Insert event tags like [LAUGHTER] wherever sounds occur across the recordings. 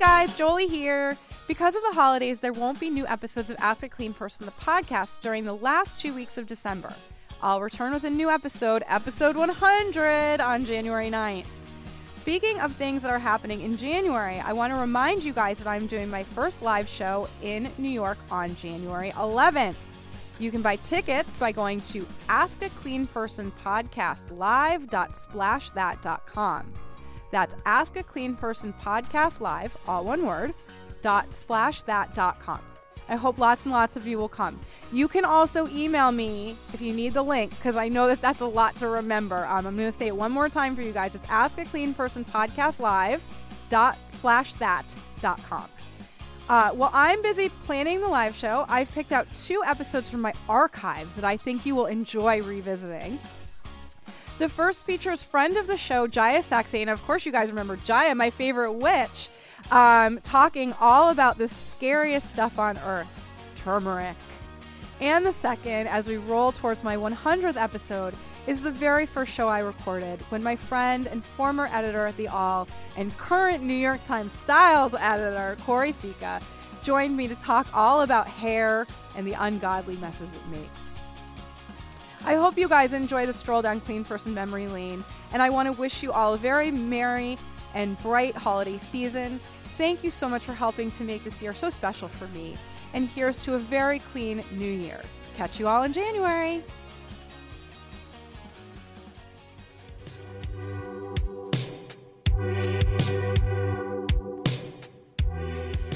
Guys, Jolie here. Because of the holidays, there won't be new episodes of Ask a Clean Person, the podcast, during the last two weeks of December. I'll return with a new episode, episode 100, on January 9th. Speaking of things that are happening in January, I want to remind you guys that I'm doing my first live show in New York on January 11th. You can buy tickets by going to Ask That's Ask a Clean Person Podcast Live, all one word, dot splashthat.com. I hope lots and lots of you will come. You can also email me if you need the link because I know that that's a lot to remember. Um, I'm going to say it one more time for you guys. It's Ask a Clean Person Podcast Live dot splashthat.com. Uh, while I'm busy planning the live show, I've picked out two episodes from my archives that I think you will enjoy revisiting. The first features friend of the show, Jaya Saxena. Of course, you guys remember Jaya, my favorite witch, um, talking all about the scariest stuff on earth turmeric. And the second, as we roll towards my 100th episode, is the very first show I recorded when my friend and former editor at The Awl and current New York Times Styles editor, Choire Sicha, joined me to talk all about hair and the ungodly messes it makes. I hope you guys enjoy the stroll down Clean Person Memory Lane, and I want to wish you all a very merry and bright holiday season. Thank you so much for helping to make this year so special for me. And here's to a very clean new year. Catch you all in January.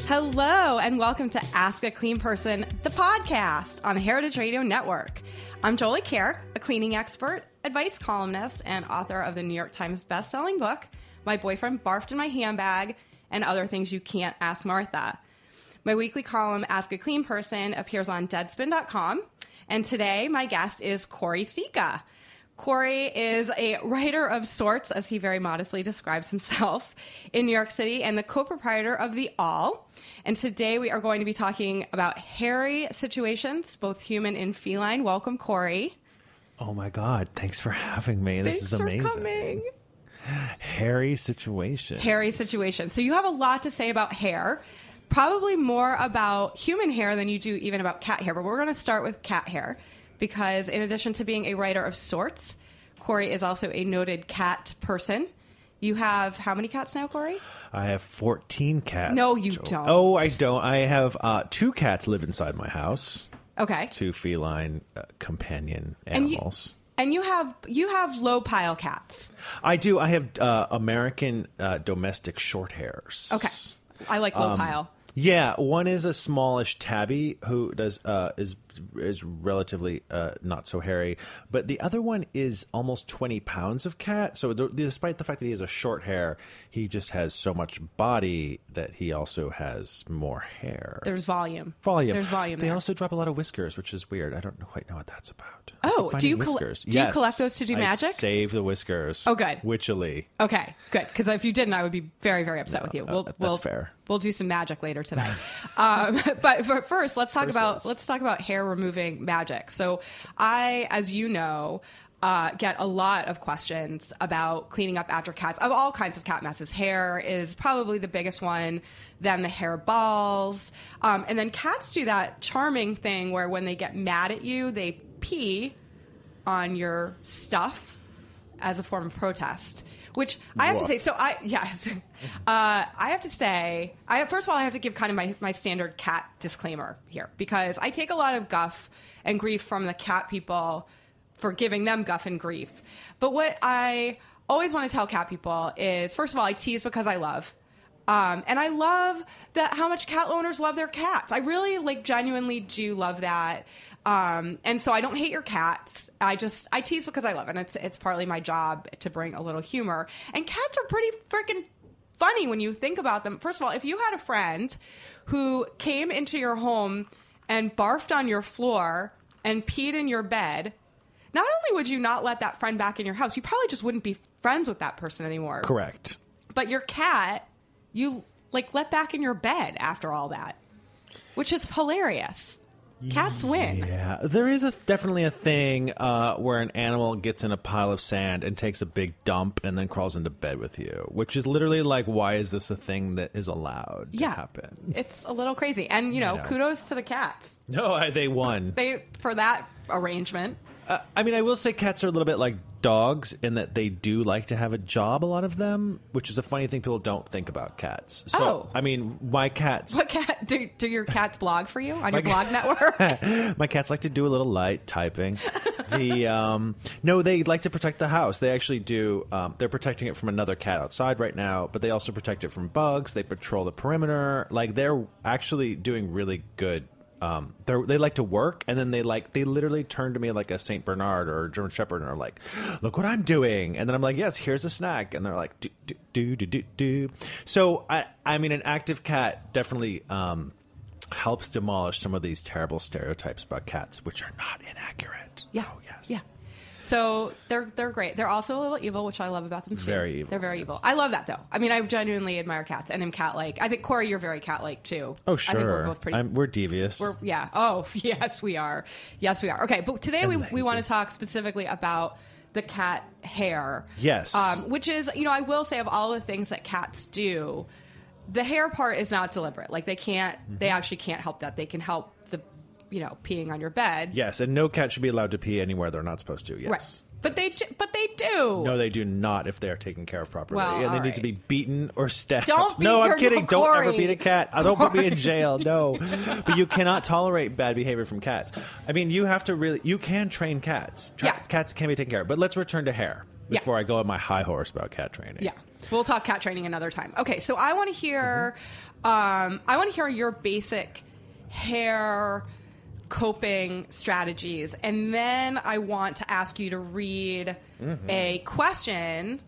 Hello, and welcome to Ask a Clean Person, the podcast on the Heritage Radio Network. I'm Jolie Kerr, a cleaning expert, advice columnist, and author of the New York Times bestselling book, My Boyfriend Barfed in My Handbag, and Other Things You Can't Ask Martha. My weekly column, Ask a Clean Person, appears on deadspin.com. And today, my guest is Choire Sicha. Choire is a writer of sorts, as he very modestly describes himself, in New York City and the co proprietor of The Awl. And today we are going to be talking about hairy situations, both human and feline. Welcome, Choire. Oh my God. Thanks for having me. This Thanks is amazing. For coming. Hairy situation. Hairy situation. So you have a lot to say about hair. Probably more about human hair than you do even about cat hair, but we're going to start with cat hair because in addition to being a writer of sorts, Choire is also a noted cat person. You have how many cats now, Choire? I have 14 cats. No, you Joel. don't. Oh, I don't. I have uh, two cats live inside my house. Okay. Two feline uh, companion And you- animals. And you have you have low pile cats. I do. I have uh, American uh, domestic short hairs. Okay. I like low Um, pile. Yeah, one is a smallish tabby who does uh, is is relatively uh, not so hairy, but the other one is almost twenty pounds of cat. So th- despite the fact that he has a short hair, he just has so much body that he also has more hair. There's volume. volume. There's volume. They there. also drop a lot of whiskers, which is weird. I don't quite know what that's about. Oh, do you whiskers. do you collect those to do I magic? Save the whiskers. Oh, good. Witchily. Okay, good. Because if you didn't, I would be very, very upset with you. uh, We'll, that's we'll, fair. We'll do some magic later today. [LAUGHS] um, but, but first, let's talk about let's talk about hair removing magic. So, I, as you know. Uh, get a lot of questions about cleaning up after cats of all kinds of cat messes. Hair is probably the biggest one, then the hair balls. Um, and then cats do that charming thing where when they get mad at you, they pee on your stuff as a form of protest. Which I have to say, so I yes, [LAUGHS] uh, I have to say, I first of all I have to give kind of my my standard cat disclaimer here because I take a lot of guff and grief from the cat people for giving them guff and grief. But what I always want to tell cat people is, first of all, I tease because I love. Um, and I love that how much cat owners love their cats. I really like genuinely do love that. Um, and so I don't hate your cats. I just I tease because I love it. And it's it's partly my job to bring a little humor. And cats are pretty freaking funny when you think about them. First of all, if you had a friend who came into your home and barfed on your floor and peed in your bed, not only would you not let that friend back in your house, you probably just wouldn't be friends with that person anymore. Correct. But your cat, you like let back in your bed after all that, which is hilarious. Cats win. Yeah, there is a definitely a thing uh, where an animal gets in a pile of sand and takes a big dump and then crawls into bed with you, which is literally like, why is this a thing that is allowed to Yeah. happen? It's a little crazy. And, you know, know. kudos to the cats. No, I, they won. They for that arrangement. Uh, I mean, I will say cats are a little bit like dogs in that they do like to have a job. A lot of them, which is a funny thing people don't think about cats. So, Oh. I mean, my cats. What cat do, do your cats blog for you on your blog [LAUGHS] network? [LAUGHS] My cats like to do a little light typing. The um, no, they like to protect the house. They actually do. Um, they're protecting it from another cat outside right now, but they also protect it from bugs. They patrol the perimeter. Like they're actually doing really good. Um, they they like to work, and then they like they literally turn to me like a Saint Bernard or a German Shepherd, and are like, "Look what I'm doing!" And then I'm like, "Yes, here's a snack," and they're like, "Do do do do do." do. So I I mean, an active cat definitely. Um, helps demolish some of these terrible stereotypes about cats, which are not inaccurate. Yeah. Oh, yes. Yeah. So they're they're great. They're also a little evil, which I love about them too. Very evil, They're very yes. evil. I love that though. I mean, I genuinely admire cats and am cat like. I think Choire, you're very cat like too. Oh, I sure. think we're both pretty. I'm, we're devious. We're, yeah. Oh, [LAUGHS] yes, we are. Yes, we are. Okay, but today we, we want to talk specifically about the cat hair. Yes. Um, which is, you know, I will say of all the things that cats do, the hair part is not deliberate. Like they can't, they Mm-hmm. actually can't help that. They can help you know, peeing on your bed. yes, and no cat should be allowed to pee anywhere they're not supposed to. Yes. Right. But they, do- but they do. No, they do not if they are taken care of properly. Well, and they all need to be beaten or stabbed. Don't no, I'm kidding. Don't ever beat a cat. I don't put me in jail. No. [LAUGHS] but you cannot tolerate bad behavior from cats. I mean, you have to really, you can train cats. Tra- Yeah. Cats can be taken care of. But let's return to hair Yeah. before I go on my high horse about cat training. Yeah, we'll talk cat training another time. Okay, so I want to hear, um, I want to hear your basic hair coping strategies, and then I want to ask you to read a question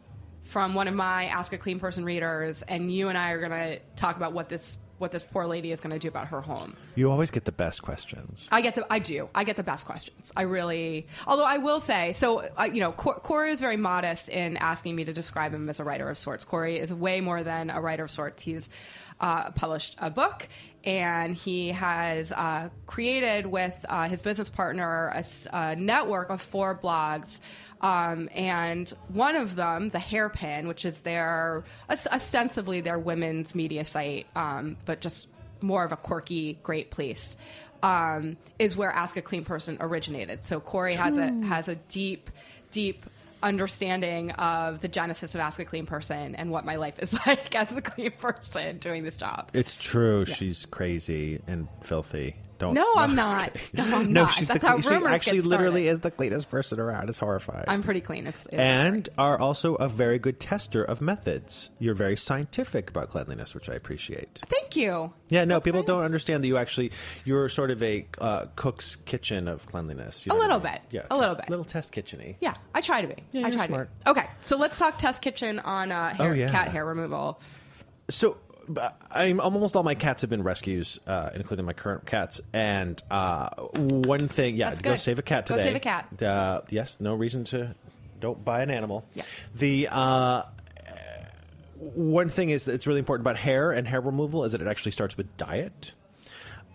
from one of my Ask a Clean Person readers, and you and I are going to talk about what this what this poor lady is going to do about her home. You always get the best questions. I get the I do. I get the best questions. I really. Although I will say, so uh, you know, Cor- Choire is very modest in asking me to describe him as a writer of sorts. Choire is way more than a writer of sorts. He's uh, published a book, and he has uh, created with uh, his business partner a network of four blogs. Um, and one of them, the Hairpin, which is their ostensibly their women's media site, um, but just more of a quirky, great place, um, is where Ask a Clean Person originated. So Choire has a has a deep, deep understanding of the genesis of Ask a Clean Person and what my life is [LAUGHS] like as a clean person doing this job. It's true. She's crazy and filthy. Don't. No, I'm not. No, I'm [LAUGHS] not. she's That's the, how she rumors actually get literally is the cleanest person around. It's horrifying. I'm pretty clean. It's, it's and are also a very good tester of methods. You're very scientific about cleanliness, which I appreciate. thank you. Yeah, no, That's people very don't understand that you actually you're sort of a uh, cook's kitchen of cleanliness. You A know I little mean? bit. Yeah, A little test- bit. little test kitcheny. Yeah, I try to be. Yeah, I try smart. to be. Okay, so let's talk test kitchen on uh, hair, Oh, yeah. cat hair removal. So I'm almost all my cats have been rescues, uh, including my current cats. And uh, one thing, yeah, go save a cat today. Go save a cat. Uh, yes, no reason to don't buy an animal. Yeah. The uh, one thing is that it's really important about hair and hair removal is that it actually starts with diet.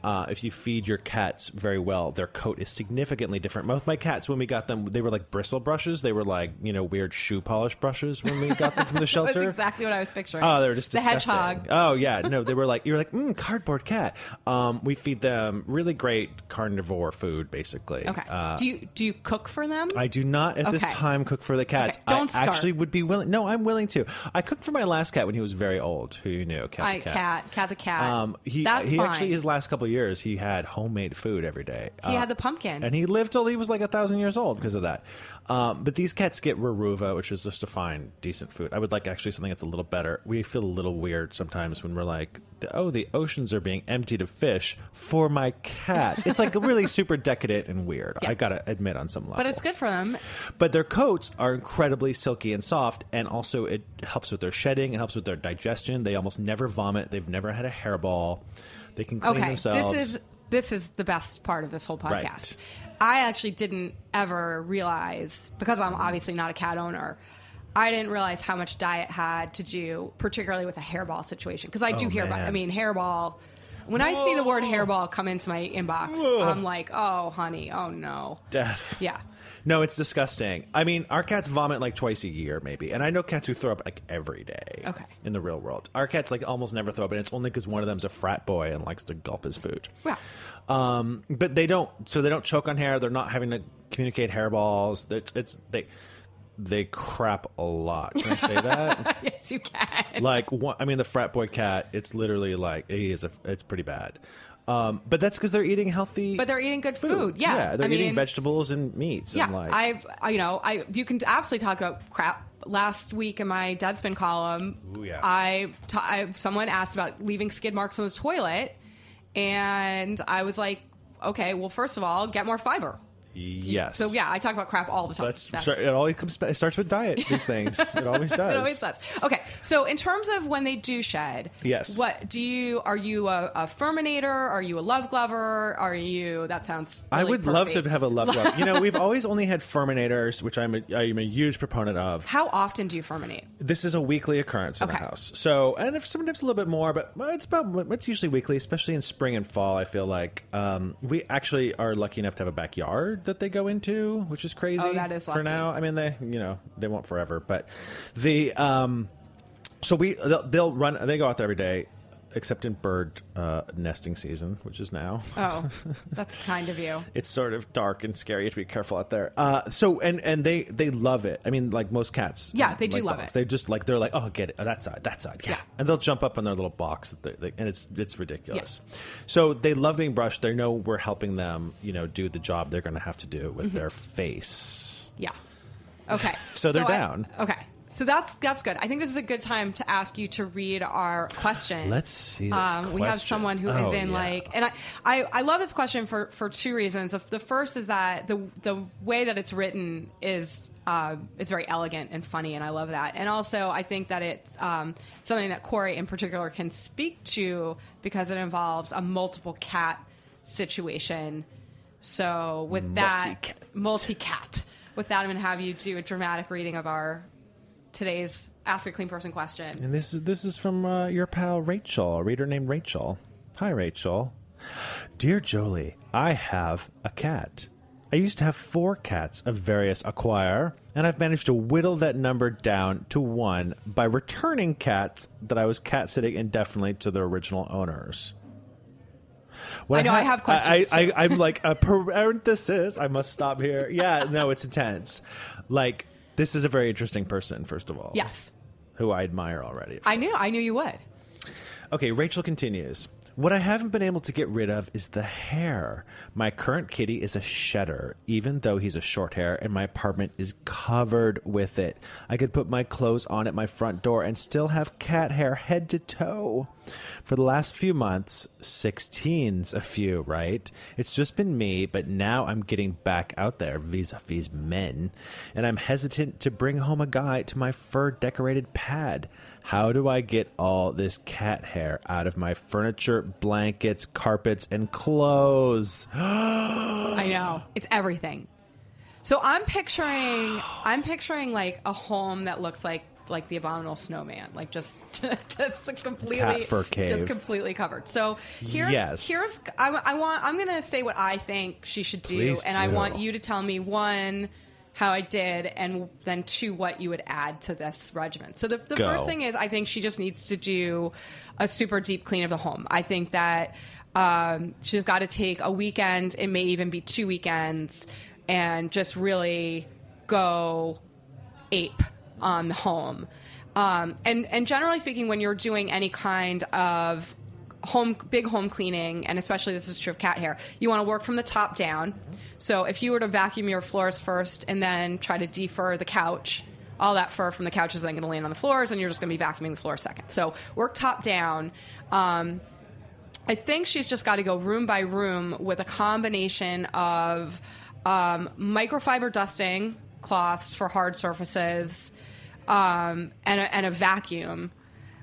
Uh, if you feed your cats very well, their coat is significantly different. Both my cats, when we got them, they were like bristle brushes. They were like you know weird shoe polish brushes when we got them from the [LAUGHS] shelter. That's exactly what I was picturing. Oh, they were just the disgusting. hedgehog. Oh yeah, no, they were like you were like mm, cardboard cat. Um, we feed them really great carnivore food, basically. Okay. Uh, do you do you cook for them? I do not at this time cook for the cats. Okay, don't I start. actually would be willing. No, I'm willing to. I cooked for my last cat when he was very old. Who you knew, cat I the cat. cat cat the cat. Um, he That's he fine. actually his last couple years, he had homemade food every day. He Uh, had the pumpkin. and he lived till he was like a thousand years old because of that. Um, but these cats get Raruva, which is just a fine, decent food. I would like actually something that's a little better. We feel a little weird sometimes when we're like, "Oh, the oceans are being emptied of fish for my cat." It's like [LAUGHS] really super decadent and weird. Yeah. I gotta admit on some level. but it's good for them. But their coats are incredibly silky and soft, and also it helps with their shedding. It helps with their digestion. They almost never vomit. They've never had a hairball. They can clean Okay, themselves. this is this is the best part of this whole podcast. Right. I actually didn't ever realize because I'm obviously not a cat owner. I didn't realize how much diet had to do, particularly with a hairball situation. Because I do Oh, hear about. I mean, hairball. When I see the word hairball come into my inbox, Whoa. I'm like, oh, honey, oh no. death. Yeah. No, it's disgusting. I mean, our cats vomit like twice a year, maybe, and I know cats who throw up like every day. Okay. In the real world, our cats like almost never throw up, and it's only because one of them's a frat boy and likes to gulp his food. Yeah. Um, but they don't. So they don't choke on hair. They're not having to communicate hairballs. It's, it's they they crap a lot. Can I say that? [LAUGHS] yes, you can. like one, I mean, the frat boy cat. It's literally like he is. A, it's pretty bad. Um, but that's because they're eating healthy. But they're eating good food. Yeah. yeah. They're I eating mean- vegetables and meats. Yeah, and like, I've I, you know I you can absolutely talk about crap. Last week in my Deadspin column, Ooh, yeah. I, ta- I someone asked about leaving skid marks on the toilet, and I was like, okay, well, first of all, get more fiber. Yes. So yeah, I talk about crap all the time. That's, it always comes. It starts with diet. These things. [LAUGHS] It always does. It always does. Okay, so in terms of when they do shed, Yes. What do you? Are you a, a Furminator? Are you a love glover? Are you? That sounds. I really would love to have a love glove. You know, we've [LAUGHS] always only had Furminators, which I'm a, I'm a huge proponent of. How often do you furminate? This is a weekly occurrence in Okay. the house. So, and if sometimes a little bit more, but it's about it's usually weekly, especially in spring and fall. I feel like um, we actually are lucky enough to have a backyard that they go into, which is crazy. Oh, that is for now. I mean, they you know they won't forever, but the um, so we they'll, they'll run they go out there every day. Except in bird uh, nesting season, which is now. Oh, [LAUGHS] that's kind of you. it's sort of dark and scary. You have to be careful out there. Uh, so and and they they love it. I mean, like most cats. Yeah, they do like love dogs. it. They just like they're like, oh, get it, oh, that side, that side, yeah. Yeah. And they'll jump up on their little box, that they, they, and it's it's ridiculous. So they love being brushed. They know we're helping them, you know, do the job they're going to have to do with their face. Yeah. Okay. [LAUGHS] So they're I- down. okay. So that's that's good. I think this is a good time to ask you to read our question. Let's see this Um, we have someone who is Oh, in yeah. like, and I, I, I love this question for for two reasons. The, the first is that the the way that it's written is uh, is very elegant and funny, and I love that. And also, I think that it's um, something that Corey in particular can speak to because it involves a multiple cat situation. So with that multi cat, with that, I'm going to have you do a dramatic reading of our today's Ask a Clean Person question. And this is this is from uh, your pal Rachel, a reader named Rachel. Hi, Rachel. Dear Jolie, I have a cat. I used to have four cats of various acquire, and I've managed to whittle that number down to one by returning cats that I was cat sitting indefinitely to their original owners. What I know, I have questions, I, too. I, I'm like a parenthesis. I must stop here. Yeah, no, it's intense. Like this is a very interesting person. First of all, Yes, who I admire already. I knew, I knew you would. Okay, Rachel continues. What I haven't been able to get rid of is the hair. My current kitty is a shedder, even though he's a short hair, and my apartment is covered with it. I could put my clothes on at my front door and still have cat hair head to toe. For the last few months, 16's a few, right? It's just been me, but now I'm getting back out there vis a vis men, and I'm hesitant to bring home a guy to my fur decorated pad. How do I get all this cat hair out of my furniture, blankets, carpets, and clothes? [GASPS] I know. It's everything. So I'm picturing I'm picturing like a home that looks like like the abominable snowman, like just [LAUGHS] just completely Cat fur cave. just completely covered. So here's Yes. here's I, I want I'm gonna say what I think she should do, Please and I want you to tell me one how I did, and then two what you would add to this regimen. So the, the Go. first thing is I think she just needs to do a super deep clean of the home. I think that um, she's got to take a weekend. It may even be two weekends, and just really go ape on the home. Um, and and generally speaking, when you're doing any kind of home big home cleaning, and especially this is true of cat hair, you want to work from the top down. So if you were to vacuum your floors first and then try to defur the couch, all that fur from the couch is then going to land on the floors, and you're just going to be vacuuming the floor second. So work top down. Um, I think she's just got to go room by room with a combination of um, microfiber dusting cloths for hard surfaces um, and, a, and a vacuum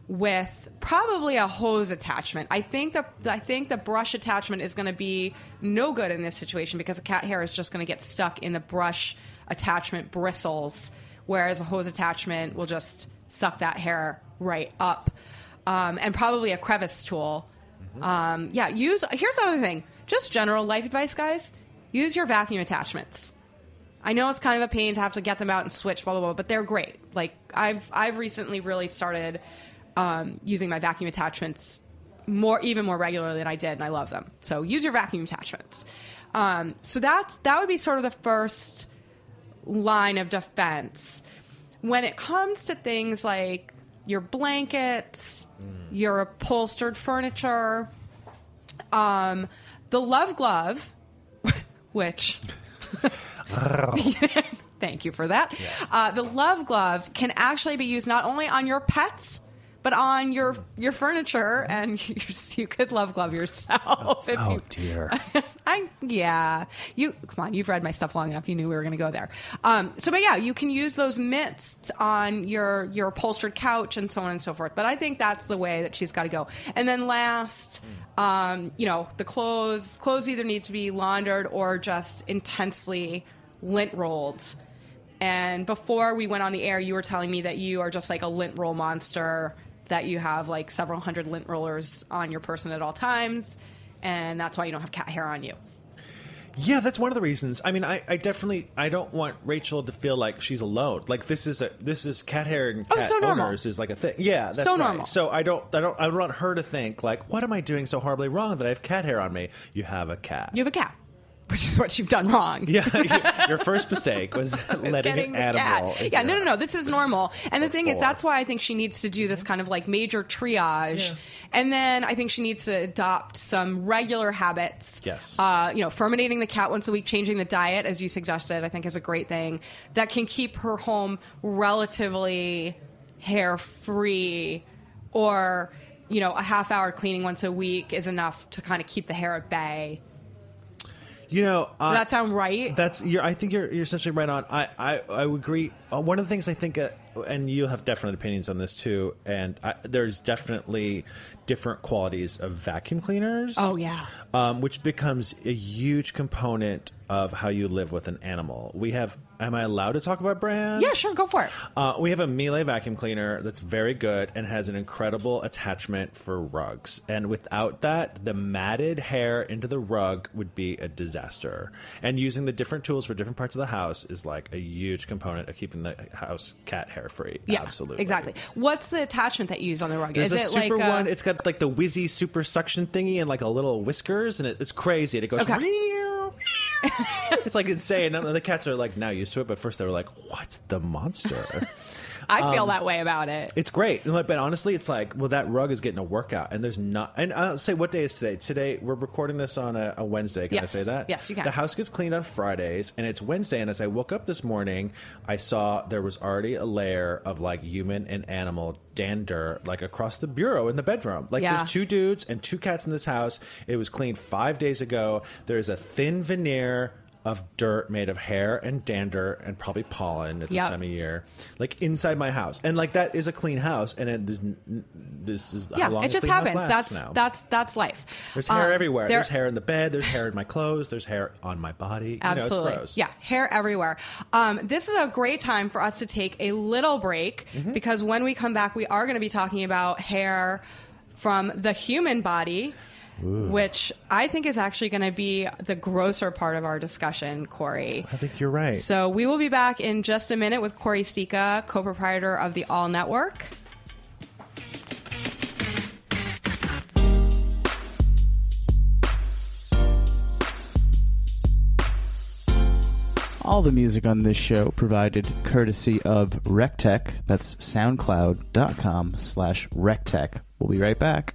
with probably a hose attachment. I think the I think the brush attachment is going to be no good in this situation because the cat hair is just going to get stuck in the brush attachment bristles, whereas a hose attachment will just suck that hair right up. Um, and probably a crevice tool. Um, yeah, use. Here's another thing. Just general life advice, guys. Use your vacuum attachments. I know it's kind of a pain to have to get them out and switch, blah blah blah, but they're great. Like I've I've recently really started um, using my vacuum attachments more even more regularly than I did, and I love them. So use your vacuum attachments. Um, so that's that would be sort of the first line of defense. When it comes to things like your blankets, your upholstered furniture, um, the love glove, [LAUGHS] which [LAUGHS] Thank you for that. Uh, the love glove can actually be used not only on your pets, but on your your furniture, and [LAUGHS] you, you could love glove yourself. If Oh you, dear. [LAUGHS] I yeah. You come on. You've read my stuff long enough. You knew we were going to go there. Um, so, but yeah, you can use those mitts on your your upholstered couch and so on and so forth. But I think that's the way that she's got to go. And then last, um, you know, the clothes clothes either need to be laundered or just intensely lint rolled. And before we went on the air, you were telling me that you are just like a lint roll monster. That you have like several hundred lint rollers on your person at all times, and that's why you don't have cat hair on you. Yeah, that's one of the reasons. I mean, I, I definitely I don't want Rachel to feel like she's alone. Like this is a this is cat hair and Oh, cat so normal. owners is like a thing. Yeah, that's So right. normal. So I don't I don't I don't want her to think like what am I doing so horribly wrong that I have cat hair on me? You have a cat. You have a cat, which is what you've done wrong. yeah, [LAUGHS] your first mistake was [LAUGHS] letting getting an the animal. cat. Yeah, no, no, no. This is normal. And the thing is, that's why I think she needs to do this kind of like major triage. And then I think she needs to adopt some regular habits. Yes. Uh, you know, furminating the cat once a week, changing the diet, as you suggested, I think is a great thing that can keep her home relatively hair free or. You know, a half hour cleaning once a week is enough to kind of keep the hair at bay. You know, uh, Does that sound right? That's you're. I think you're you're essentially right on. I I, I would agree. Uh, one of the things I think, uh, and you have definite opinions on this too. And I, there's definitely different qualities of vacuum cleaners. Oh, yeah. um, which becomes a huge component of how you live with an animal. We have. Am I allowed to talk about brands? yeah, sure, go for it. Uh, we have a Miele vacuum cleaner that's very good and has an incredible attachment for rugs. And without that, the matted hair into the rug would be a disaster. And using the different tools for different parts of the house is like a huge component of keeping the house cat hair free. Yeah, Absolutely. Exactly. What's the attachment that you use on the rug? There's Is a it like uh, one. It's got like the whizzy super suction thingy and like a little whiskers, and it, it's crazy. And it goes. Okay. [LAUGHS] it's like insane. The cats are like now used to it, but first they were like, "What's the monster?" I feel um, that way about it. It's great, but honestly, it's like, well, that rug is getting a workout, and there's not. And I'll say, what day is today? Today we're recording this on a, a Wednesday. Can Yes. I say that? Yes, you can. The house gets cleaned on Fridays, and it's Wednesday. And as I woke up this morning, I saw there was already a layer of like human and animal dander, like across the bureau in the bedroom. Like Yeah. there's two dudes and two cats in this house. It was cleaned five days ago. There's a thin veneer. Of dirt made of hair and dander and probably pollen at this Yep. time of year, like inside my house, and like that is a clean house, and it, this, this is yeah, how long it a just clean house happens. lasts That's now. that's that's life. there's hair Um, everywhere. there- There's hair in the bed. There's hair in my clothes. There's hair on my body. You know, it's Absolutely. gross. Yeah, hair everywhere. Um, this is a great time for us to take a little break Mm-hmm. because when we come back, we are going to be talking about hair from the human body. Which I think is actually going to be the grosser part of our discussion, Choire. I think you're right. So we will be back in just a minute with Choire Sicha, co-proprietor of the Awl Network. All the music on this show provided courtesy of Rectech. That's soundcloud.com slash Rectech. We'll be right back.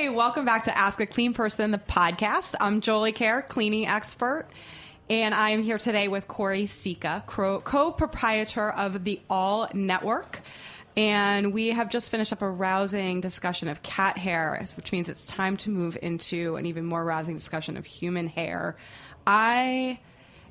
Hey, welcome back to Ask a Clean Person, the podcast. I'm Jolie Kerr, cleaning expert, and I am here today with Choire Sicha, co proprietor of the Awl Network. And we have just finished up a rousing discussion of cat hair, which means it's time to move into an even more rousing discussion of human hair. I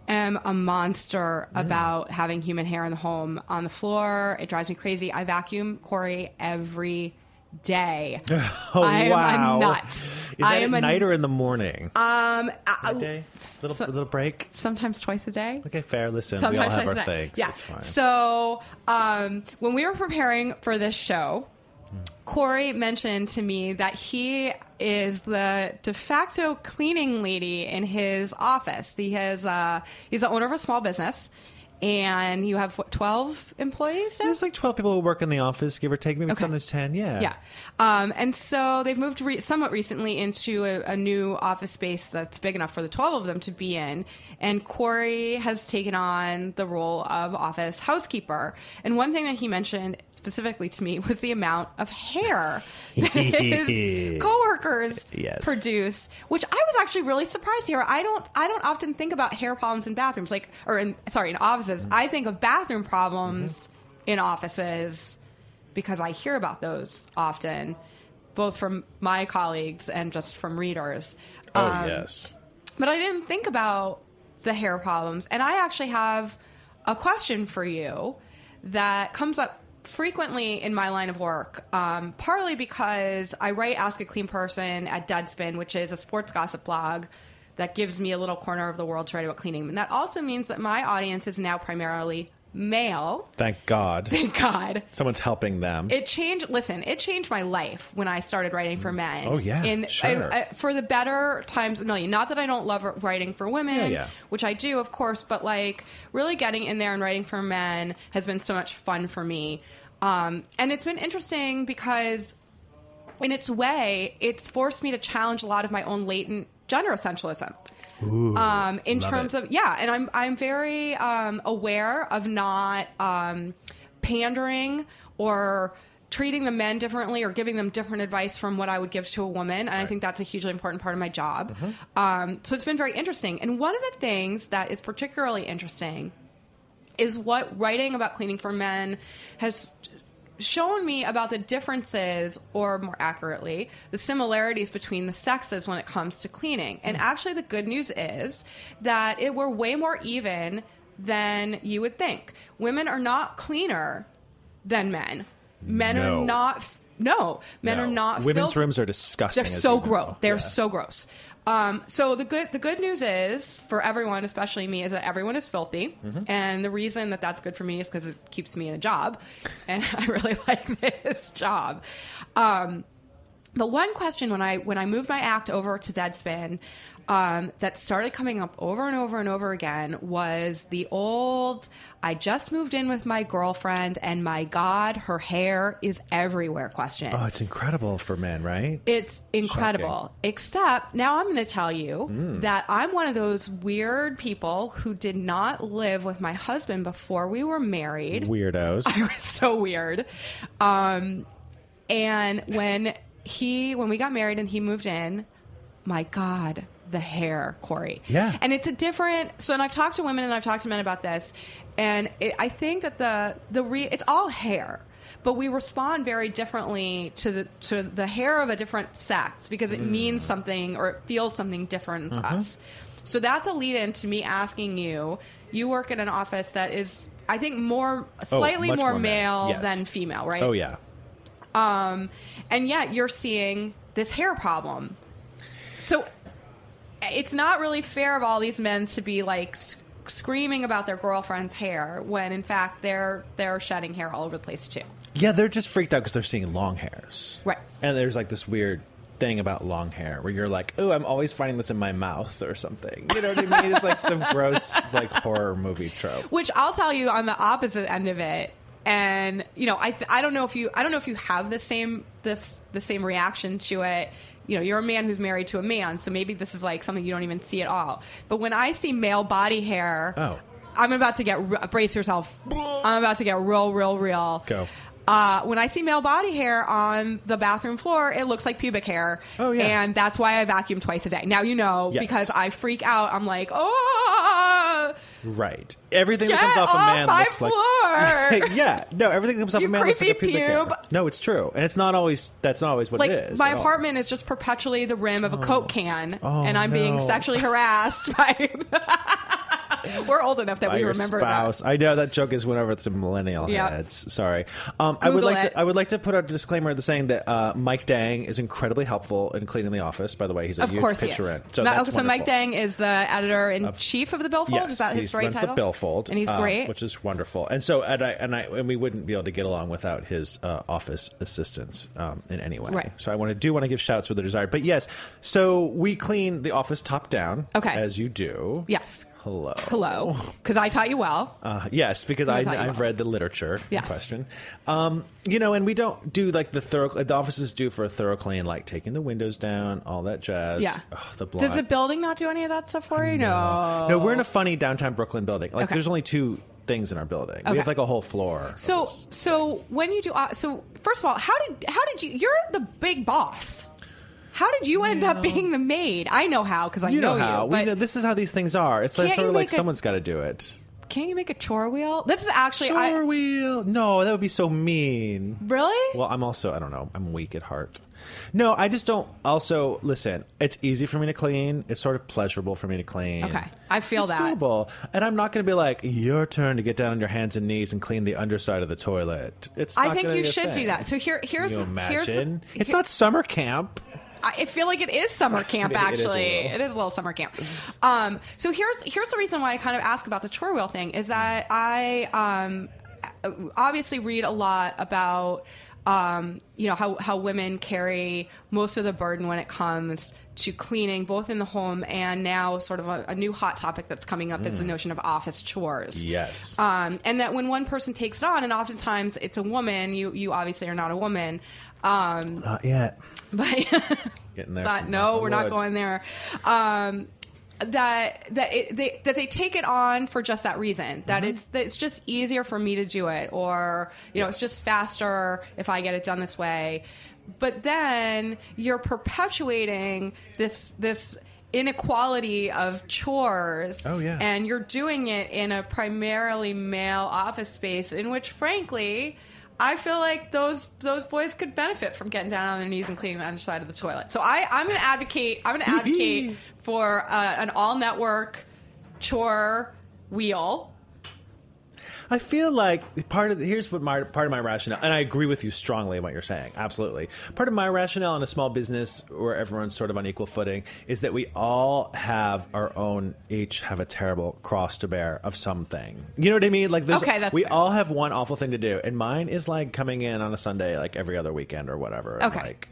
am a monster Mm. about having human hair in the home on the floor. It drives me crazy. I vacuum Choire every day. [LAUGHS] Oh I am wow! a nut. Is I that am at a- night or in the morning? Um, I- Day? Little so- little break. sometimes twice a day. Okay, fair. Listen, we all have our a things. Yeah. It's fine. So um, when we were preparing for this show, Hmm. Choire mentioned to me that he is the de facto cleaning lady in his office. He has uh, he's the owner of a small business, and you have what twelve employees now. There's like 12 people who work in the office, give or take, maybe Okay. sometimes 10. Yeah. Yeah. Um, and so they've moved re- somewhat recently into a, a new office space that's big enough for the 12 of them to be in. And Choire has taken on the role of office housekeeper. And one thing that he mentioned specifically to me was the amount of hair [LAUGHS] that his coworkers Yes. produce, which I was actually really surprised here. I don't, I don't often think about hair problems in bathrooms, like, or in, sorry, in offices. I think of bathroom problems in offices because I hear about those often, both from my colleagues and just from readers. Oh, Um, yes. But I didn't think about the hair problems. And I actually have a question for you that comes up frequently in my line of work, um, partly because I write Ask a Clean Person at Deadspin, which is a sports gossip blog that gives me a little corner of the world to write about cleaning. And that also means that my audience is now primarily male. Thank God. [LAUGHS] Thank God. Someone's helping them. It changed. Listen, it changed my life when I started writing for men. Oh, yeah, in, sure. I- I- for the better times a million. Not that I don't love writing for women, Yeah, yeah. which I do, of course, but like really getting in there and writing for men has been so much fun for me. Um, and it's been interesting because in its way, it's forced me to challenge a lot of my own latent gender essentialism. um, in terms it. of yeah, and I'm I'm very um, aware of not um, pandering or treating the men differently or giving them different advice from what I would give to a woman. And I think that's a hugely important part of my job. Um, so it's been very interesting. And one of the things that is particularly interesting is what writing about cleaning for men has shown me about the differences, or more accurately, the similarities between the sexes when it comes to cleaning. And hmm. actually, the good news is that it we're way more even than you would think. Women are not cleaner than men. Men No. are not. No, men No. are not. Women's filth- rooms are disgusting. they're so we know. gross. They're Yeah. so gross. Um, so the good the good news is for everyone, especially me, is that everyone is filthy, Mm-hmm. and the reason that that's good for me is because it keeps me in a job, [LAUGHS] and I really [LAUGHS] like this job. Um, but one question when I when I moved my act over to Deadspin, um, that started coming up over and over and over again was the old I just moved in with my girlfriend and my God, her hair is everywhere question. Oh, it's incredible for men, right? It's incredible. Except now I'm going to tell you Hmm. that I'm one of those weird people who did not live with my husband before we were married. Weirdos. [LAUGHS] It was so weird. Um, and when he when we got married and he moved in, my God, the hair, Choire. Yeah. And it's a different. So, and I've talked to women and I've talked to men about this, and it, I think that the the re, it's all hair. But we respond very differently to the to the hair of a different sex because it means something or it feels something different to us. So that's a lead in to me asking you. You work in an office that is, I think, more slightly Oh, more, more male Yes. than female, right? Oh yeah. Um, and yet you're seeing this hair problem. So it's not really fair of all these men to be like s- screaming about their girlfriend's hair when in fact they're they're shedding hair all over the place too. Yeah, they're just freaked out because they're seeing long hairs. Right. And there's like this weird thing about long hair where you're like, oh, I'm always finding this in my mouth or something. You know what I mean? It's like some gross like horror movie trope. Which I'll tell you on the opposite end of it. And you know, I th- I don't know if you I don't know if you have the same this the same reaction to it. You know, you're a man who's married to a man, so maybe this is like something you don't even see at all. But when I see male body hair, Oh. I'm about to get re- brace yourself. I'm about to get real, real, real. Go. Uh, when I see male body hair on the bathroom floor, it looks like pubic hair. Oh, yeah. And that's why I vacuum twice a day. Now you know Yes. because I freak out. I'm like, oh, Right. Everything that comes off, off a man my looks floor! like [LAUGHS] yeah. No, everything that comes off You a man looks like a creepy pubic hair. pube. No, it's true, and it's not always. That's not always what like it is. my at all. apartment is just perpetually the rim of a Coke oh. can, Oh, and I'm being no. sexually harassed [LAUGHS] by. [LAUGHS] We're old enough that by we your remember spouse. that. I know that joke is went over to millennial Yeah. heads. Sorry. Um, I would like it. to. I would like to put out a disclaimer of the saying that uh, Mike Dang is incredibly helpful in cleaning the office. By the way, he's a Of huge course, picture in. So, that's so Mike. Dang is the editor in chief of the Billfold. Yes, is that his story runs title? the Billfold, and he's uh, great. which is wonderful. And so, and I and I and we wouldn't be able to get along without his uh, office assistance um, in any way. Right. So I want to do want to give shouts where they're desired. But yes, so we clean the office top down. Okay. as you do. yes. Hello. Hello, because I taught you well. Uh, yes, because I, you I've are. read the literature Yes. in question. Um, you know, and we don't do like the thorough. The offices do for a thorough clean, like taking the windows down, all that jazz. Yeah. Ugh, the Does the building not do any of that stuff for you? No. No, we're in a funny downtown Brooklyn building. Like, Okay. there's only two things in our building. Okay. We have like a whole floor. So, so when you do, uh, so first of all, how did how did you? You're the big boss. How did you end up being the maid? I know how because I you know, how you. we But know this is how these things are. It's like Can't sort you of like make a- someone's got to do it. can't you make a chore wheel? This is actually Sure, I wheel. No, that would be so mean. really. Well, I'm also I don't know. I'm weak at heart. No, I just don't. Also, listen. It's easy for me to clean. It's sort of pleasurable for me to clean. Okay. I feel it's that. doable, and I'm not going to be like your turn to get down on your hands and knees and clean the underside of the toilet. It's. I not think gonna you be a should do thing. that. So here, here's Can you the, here's the, imagine? it's here- not summer camp. I feel like it is summer [LAUGHS] camp. It is Actually, it is a little summer camp. Um, so here's here's the reason why I kind of ask about the chore wheel thing is that I um, obviously read a lot about um, you know how how women carry most of the burden when it comes to cleaning, both in the home and now sort of a, a new hot topic that's coming up is the notion of office chores. Mm. Yes. Um, and that when one person takes it on, and oftentimes it's a woman, you you obviously are not a woman. Um, Not yet. but [LAUGHS] Getting there. but no, we're not going there. Um, that that it, they that they take it on for just that reason. That Mm-hmm. it's that it's just easier for me to do it, or you know, it's just faster if I get it done this way. But then you're perpetuating this this inequality of chores Oh, yeah. and you're doing it in a primarily male office space in which frankly I feel like those those boys could benefit from getting down on their knees and cleaning the underside of the toilet. So I, I'm going to advocate. I'm going [LAUGHS] to advocate for uh, an Awl network chore wheel. I feel like part of the, here's what my part of my rationale, and I agree with you strongly in what you're saying. Absolutely, part of my rationale in a small business where everyone's sort of on equal footing is that we all have our own, each have a terrible cross to bear of something. You know what I mean? Like, there's, Okay, that's we fair. all have one awful thing to do, and mine is like coming in on a Sunday, like every other weekend or whatever. Okay. like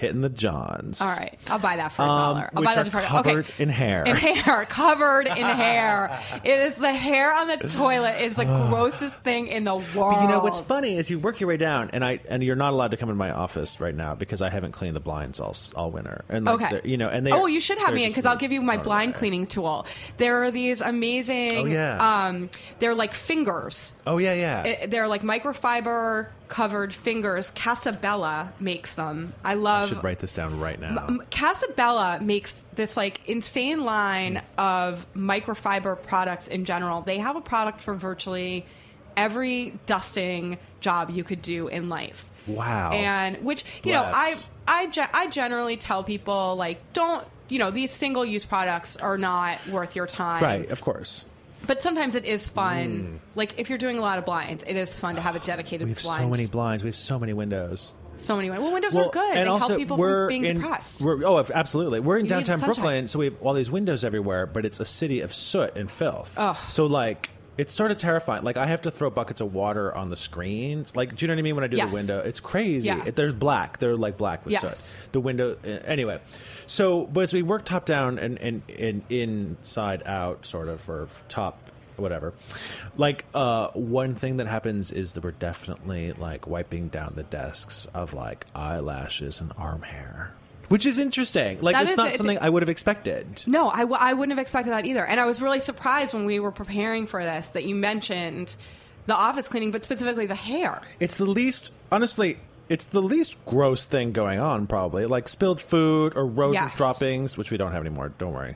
hitting the johns. All right, I'll buy that for a Um, dollar. I'll buy that for a covered okay. in hair. In hair, covered in [LAUGHS] hair. It is the hair on the toilet is the [SIGHS] grossest thing in the world. But you know what's funny is you work your way down, and I and you're not allowed to come in my office right now because I haven't cleaned the blinds all all winter. And like, Okay. you know, and they oh, you should have me in because I'll give you my blind cleaning tool. There are these amazing. Oh, yeah. Um, they're like fingers. Oh yeah, yeah. It- they're like microfiber covered fingers. Casabella makes them. I I love. should write this down right now. M- Casabella makes this like insane line of microfiber products in general. They have a product for virtually every dusting job you could do in life. Wow. And which you know, I I ge- I generally tell people like don't you know these single use products are not worth your time. right, of course. But sometimes it is fun. Mm. Like if you're doing a lot of blinds, it is fun to have a dedicated We have blind. so many blinds. We have so many windows. so many windows. Well, windows Well, are good. And they also, help people we're from being in, depressed. We're, oh, absolutely. We're in You need downtown sunshine. Brooklyn, so we have all these windows everywhere, but it's a city of soot and filth. Ugh. So, like, it's sort of terrifying. Like, I have to throw buckets of water on the screens. Like, do you know what I mean? When I do Yes. the window, it's crazy. Yeah. It, there's black. They're like black with Yes. soot. The window. uh, Anyway, so but as we work top down and and, and inside out, sort of, or top whatever. Like uh, one thing that happens is that we're definitely like wiping down the desks of like eyelashes and arm hair, which is interesting. Like That it's is- not it's- something I would have expected. No, I, w- I wouldn't have expected that either. And I was really surprised when we were preparing for this that you mentioned the office cleaning, but specifically the hair. It's the least, honestly. It's the least gross thing going on, probably. Like spilled food or rodent Yes. droppings, which we don't have anymore. Don't worry.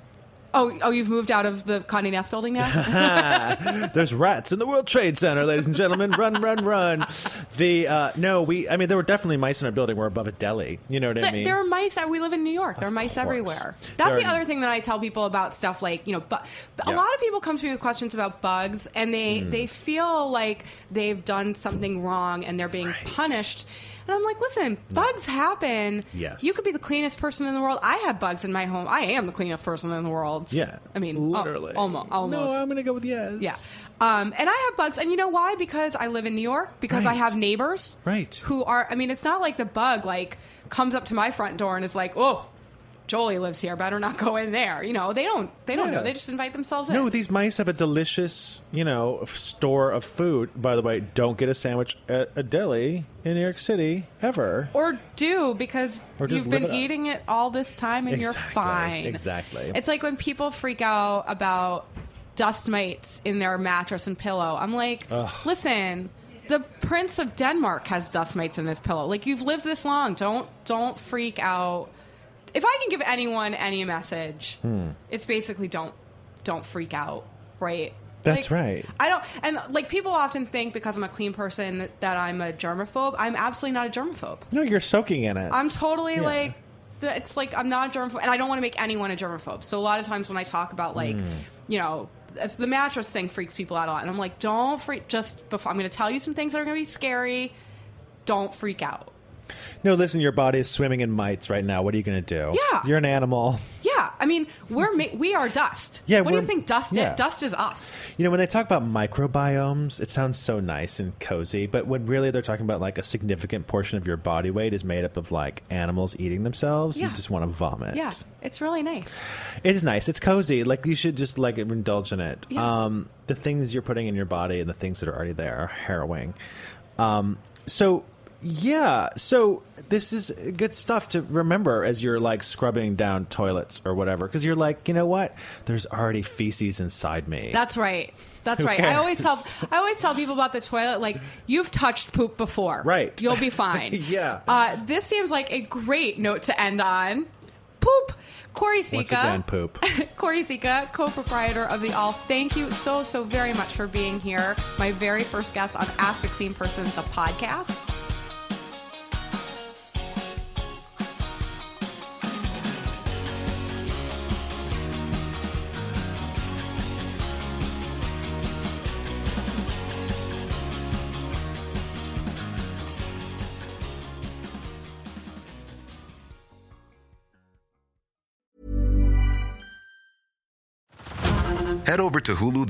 Oh, oh, you've moved out of the Condé Nast building now. [LAUGHS] There's rats in the World Trade Center, ladies and gentlemen. Run, run, run. The uh, no, we. I mean, there were definitely mice in our building. We're above a deli. You know what I mean? there are mice. We live in New York. There are mice course. everywhere. That's There the are- other thing that I tell people about stuff like you know. Bu- a Yeah. lot of people come to me with questions about bugs, and they Hmm. they feel like they've done something wrong and they're being Right. punished. And I'm like, listen, bugs happen. Yes. You could be the cleanest person in the world. I have bugs in my home. I am the cleanest person in the world. yeah, I mean, al- literally, almost. almost. No, I'm gonna go with yes. Yeah. Um, and I have bugs. And you know why? Because I live in New York, because I have neighbors. Right. Who are, I mean, it's not like the bug, like, comes up to my front door and is like, oh, Jolie lives here. Better not go in there. You know, they don't, they don't Yeah. know. They just invite themselves in. No, these mice have a delicious, you know, store of food. By the way, don't get a sandwich at a deli in New York City ever. or do because Or you've been it eating it all this time and you're fine. exactly. It's like when people freak out about dust mites in their mattress and pillow. I'm like, listen, the Prince of Denmark has dust mites in his pillow. Like you've lived this long. Don't don't freak out. If I can give anyone any message, Hmm. it's basically don't don't freak out, right? That's Like, right. I don't, and like people often think because I'm a clean person that, that I'm a germaphobe. I'm absolutely not a germaphobe. No, you're soaking in it. I'm totally Yeah. like, it's like I'm not a germaphobe, and I don't want to make anyone a germaphobe. So a lot of times when I talk about like, Hmm. you know, as the mattress thing freaks people out a lot, and I'm like, don't freak. Just before I'm going to tell you some things that are going to be scary. Don't freak out. No, listen, your body is swimming in mites right now. What are you going to do? Yeah. You're an animal. Yeah, I mean, we're ma- we are dust. [LAUGHS] Yeah, what do you we're- think dust yeah. is? Dust is us. You know, when they talk about microbiomes, it sounds so nice and cozy, but when really they're talking about like a significant portion of your body weight is made up of like animals eating themselves, you just want to vomit. Yeah, it's really nice. It is nice. It's cozy. Like you should just like indulge in it. Yes. Um, the things you're putting in your body and the things that are already there are harrowing. Um, so yeah, so this is good stuff to remember as you're like scrubbing down toilets or whatever, because you're like, you know what? There's already feces inside me. That's right. That's Who right. I always tell? [LAUGHS] I always tell people about the toilet like you've touched poop before. Right. You'll be [LAUGHS] fine. Yeah. Uh, this seems like a great note to end on. Poop. Choire Sicha. Once again, poop. [LAUGHS] Choire Sicha, co-proprietor of the Awl. Thank you so so very much for being here. My very first guest on Ask a Clean Person, the podcast.